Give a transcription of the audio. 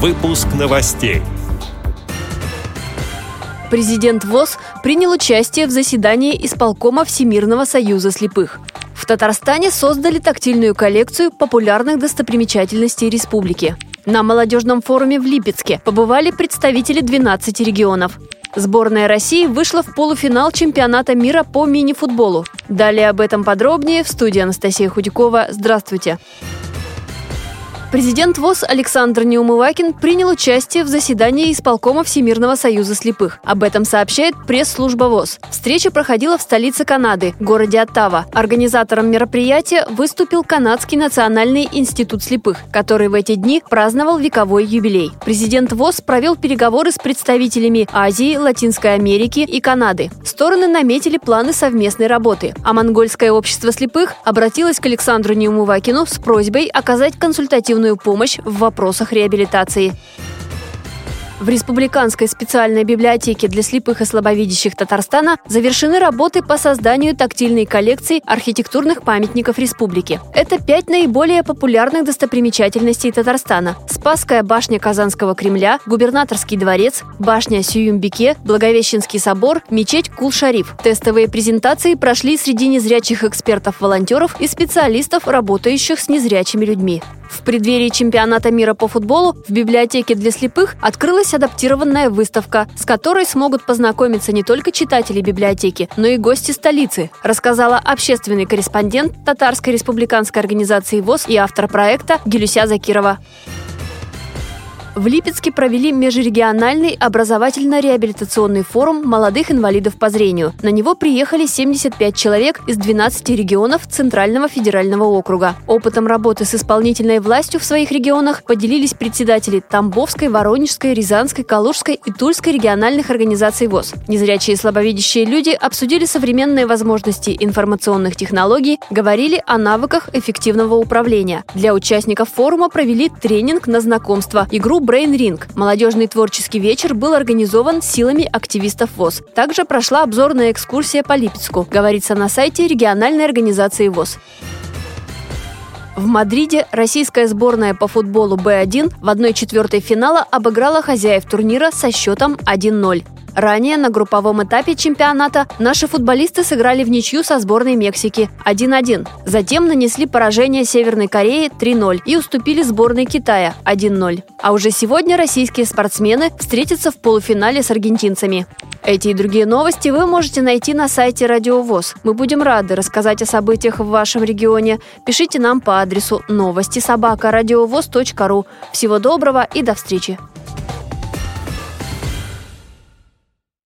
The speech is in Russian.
Выпуск новостей. Президент ВОЗ принял участие в заседании исполкома Всемирного союза слепых. В Татарстане создали тактильную коллекцию популярных достопримечательностей республики. На молодежном форуме в Липецке побывали представители 12 регионов. Сборная России вышла в полуфинал чемпионата мира по мини-футболу. Далее об этом подробнее в студии Анастасия Худякова. Здравствуйте. Президент ВОЗ Александр Неумывакин принял участие в заседании исполкома Всемирного союза слепых. Об этом сообщает пресс-служба ВОЗ. Встреча проходила в столице Канады, городе Оттава. Организатором мероприятия выступил Канадский национальный институт слепых, который в эти дни праздновал вековой юбилей. Президент ВОЗ провел переговоры с представителями Азии, Латинской Америки и Канады. Стороны наметили планы совместной работы, а Монгольское общество слепых обратилось к Александру Неумывакину с просьбой оказать консультативную оперативную помощь в вопросах реабилитации. В Республиканской специальной библиотеке для слепых и слабовидящих Татарстана завершены работы по созданию тактильной коллекции архитектурных памятников республики. Это пять наиболее популярных достопримечательностей Татарстана. Спасская башня Казанского Кремля, Губернаторский дворец, башня Сююмбике, Благовещенский собор, мечеть Кул-Шариф. Тестовые презентации прошли среди незрячих экспертов-волонтеров и специалистов, работающих с незрячими людьми. В преддверии чемпионата мира по футболу в библиотеке для слепых открылась адаптированная выставка, с которой смогут познакомиться не только читатели библиотеки, но и гости столицы, рассказала общественный корреспондент Татарской республиканской организации ВОЗ и автор проекта Гелюся Закирова. В Липецке провели межрегиональный образовательно-реабилитационный форум молодых инвалидов по зрению. На него приехали 75 человек из 12 регионов Центрального федерального округа. Опытом работы с исполнительной властью в своих регионах поделились председатели Тамбовской, Воронежской, Рязанской, Калужской и Тульской региональных организаций ВОЗ. Незрячие и слабовидящие люди обсудили современные возможности информационных технологий, говорили о навыках эффективного управления. Для участников форума провели тренинг на знакомство, игру Brain Ring. Молодежный творческий вечер был организован силами активистов ВОЗ. Также прошла обзорная экскурсия по Липецку, говорится на сайте региональной организации ВОЗ. В Мадриде российская сборная по футболу Б1 в 1-4 финала обыграла хозяев турнира со счетом 1-0. Ранее на групповом этапе чемпионата наши футболисты сыграли в ничью со сборной Мексики 1-1. Затем нанесли поражение Северной Корее 3-0 и уступили сборной Китая 1-0. А уже сегодня российские спортсмены встретятся в полуфинале с аргентинцами. Эти и другие новости вы можете найти на сайте Радио ВОЗ. Мы будем рады рассказать о событиях в вашем регионе. Пишите нам по адресу новости собака ру. Всего доброго и до встречи!